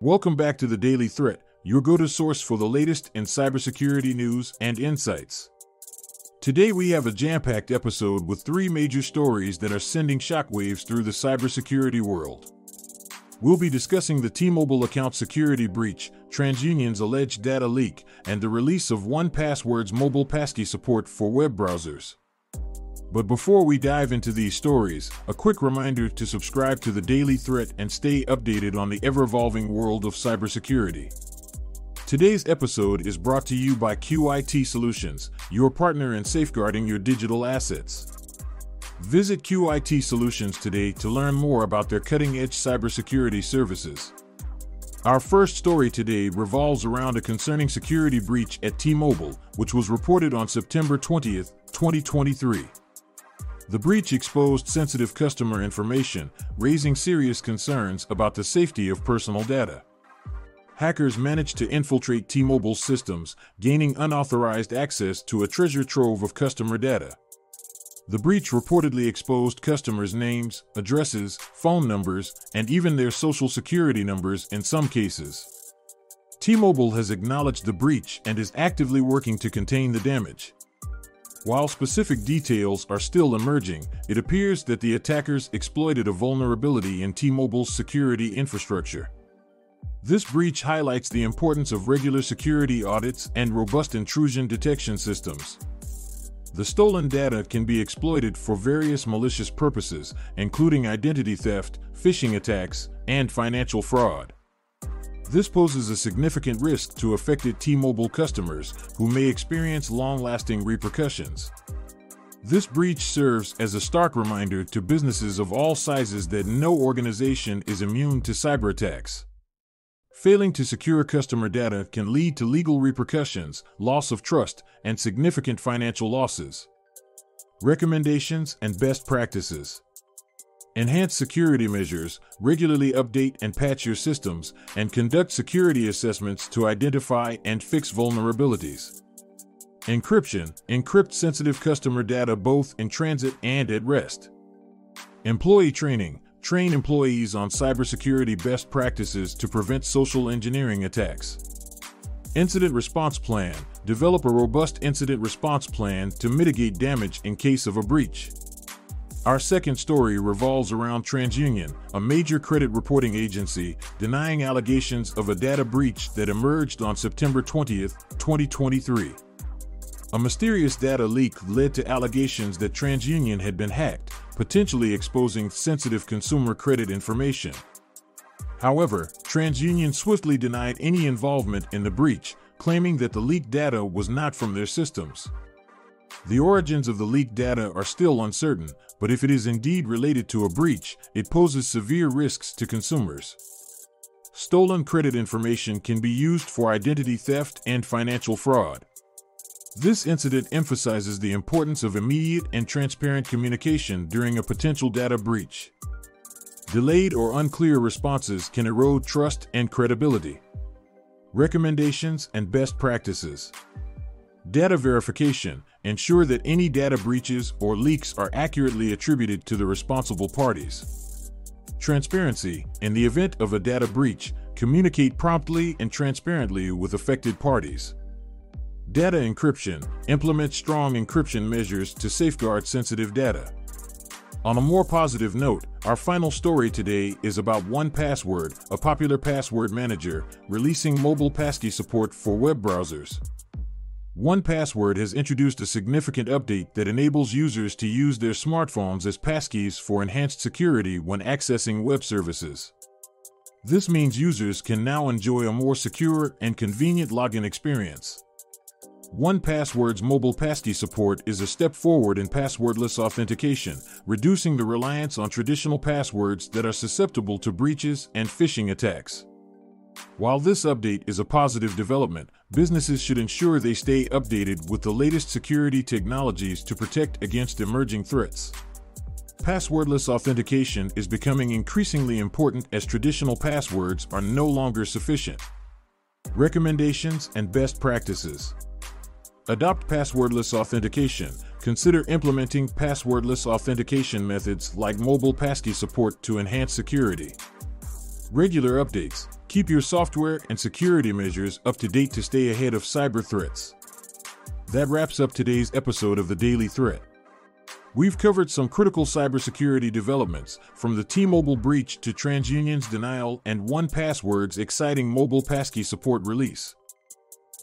Welcome back to the Daily Threat, your go to source for the latest in cybersecurity news and insights. Today, we have a jam packed episode with three major stories that are sending shockwaves through the cybersecurity world. We'll be discussing the T Mobile account security breach, TransUnion's alleged data leak, and the release of 1Password's mobile passkey support for web browsers. But before we dive into these stories, a quick reminder to subscribe to the Daily Threat and stay updated on the ever evolving world of cybersecurity. Today's episode is brought to you by QIT Solutions, your partner in safeguarding your digital assets. Visit QIT Solutions today to learn more about their cutting edge cybersecurity services. Our first story today revolves around a concerning security breach at T Mobile, which was reported on September 20, 2023. The breach exposed sensitive customer information, raising serious concerns about the safety of personal data. Hackers managed to infiltrate T Mobile's systems, gaining unauthorized access to a treasure trove of customer data. The breach reportedly exposed customers' names, addresses, phone numbers, and even their social security numbers in some cases. T Mobile has acknowledged the breach and is actively working to contain the damage. While specific details are still emerging, it appears that the attackers exploited a vulnerability in T Mobile's security infrastructure. This breach highlights the importance of regular security audits and robust intrusion detection systems. The stolen data can be exploited for various malicious purposes, including identity theft, phishing attacks, and financial fraud. This poses a significant risk to affected T Mobile customers who may experience long lasting repercussions. This breach serves as a stark reminder to businesses of all sizes that no organization is immune to cyber attacks. Failing to secure customer data can lead to legal repercussions, loss of trust, and significant financial losses. Recommendations and best practices. Enhance security measures, regularly update and patch your systems, and conduct security assessments to identify and fix vulnerabilities. Encryption encrypt sensitive customer data both in transit and at rest. Employee training train employees on cybersecurity best practices to prevent social engineering attacks. Incident response plan develop a robust incident response plan to mitigate damage in case of a breach. Our second story revolves around TransUnion, a major credit reporting agency, denying allegations of a data breach that emerged on September 20, 2023. A mysterious data leak led to allegations that TransUnion had been hacked, potentially exposing sensitive consumer credit information. However, TransUnion swiftly denied any involvement in the breach, claiming that the leaked data was not from their systems. The origins of the leaked data are still uncertain, but if it is indeed related to a breach, it poses severe risks to consumers. Stolen credit information can be used for identity theft and financial fraud. This incident emphasizes the importance of immediate and transparent communication during a potential data breach. Delayed or unclear responses can erode trust and credibility. Recommendations and best practices. Data verification ensure that any data breaches or leaks are accurately attributed to the responsible parties. Transparency in the event of a data breach, communicate promptly and transparently with affected parties. Data encryption implement strong encryption measures to safeguard sensitive data. On a more positive note, our final story today is about 1Password, a popular password manager, releasing mobile passkey support for web browsers. 1Password has introduced a significant update that enables users to use their smartphones as passkeys for enhanced security when accessing web services. This means users can now enjoy a more secure and convenient login experience. 1Password's mobile passkey support is a step forward in passwordless authentication, reducing the reliance on traditional passwords that are susceptible to breaches and phishing attacks. While this update is a positive development, businesses should ensure they stay updated with the latest security technologies to protect against emerging threats. Passwordless authentication is becoming increasingly important as traditional passwords are no longer sufficient. Recommendations and best practices. Adopt passwordless authentication. Consider implementing passwordless authentication methods like mobile passkey support to enhance security. Regular updates. Keep your software and security measures up to date to stay ahead of cyber threats. That wraps up today's episode of the Daily Threat. We've covered some critical cybersecurity developments, from the T Mobile breach to TransUnion's denial and 1Password's exciting mobile passkey support release.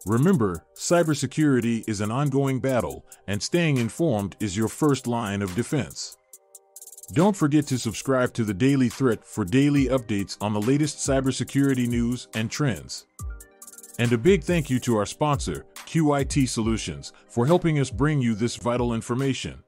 Remember, cybersecurity is an ongoing battle, and staying informed is your first line of defense. Don't forget to subscribe to the Daily Threat for daily updates on the latest cybersecurity news and trends. And a big thank you to our sponsor, QIT Solutions, for helping us bring you this vital information.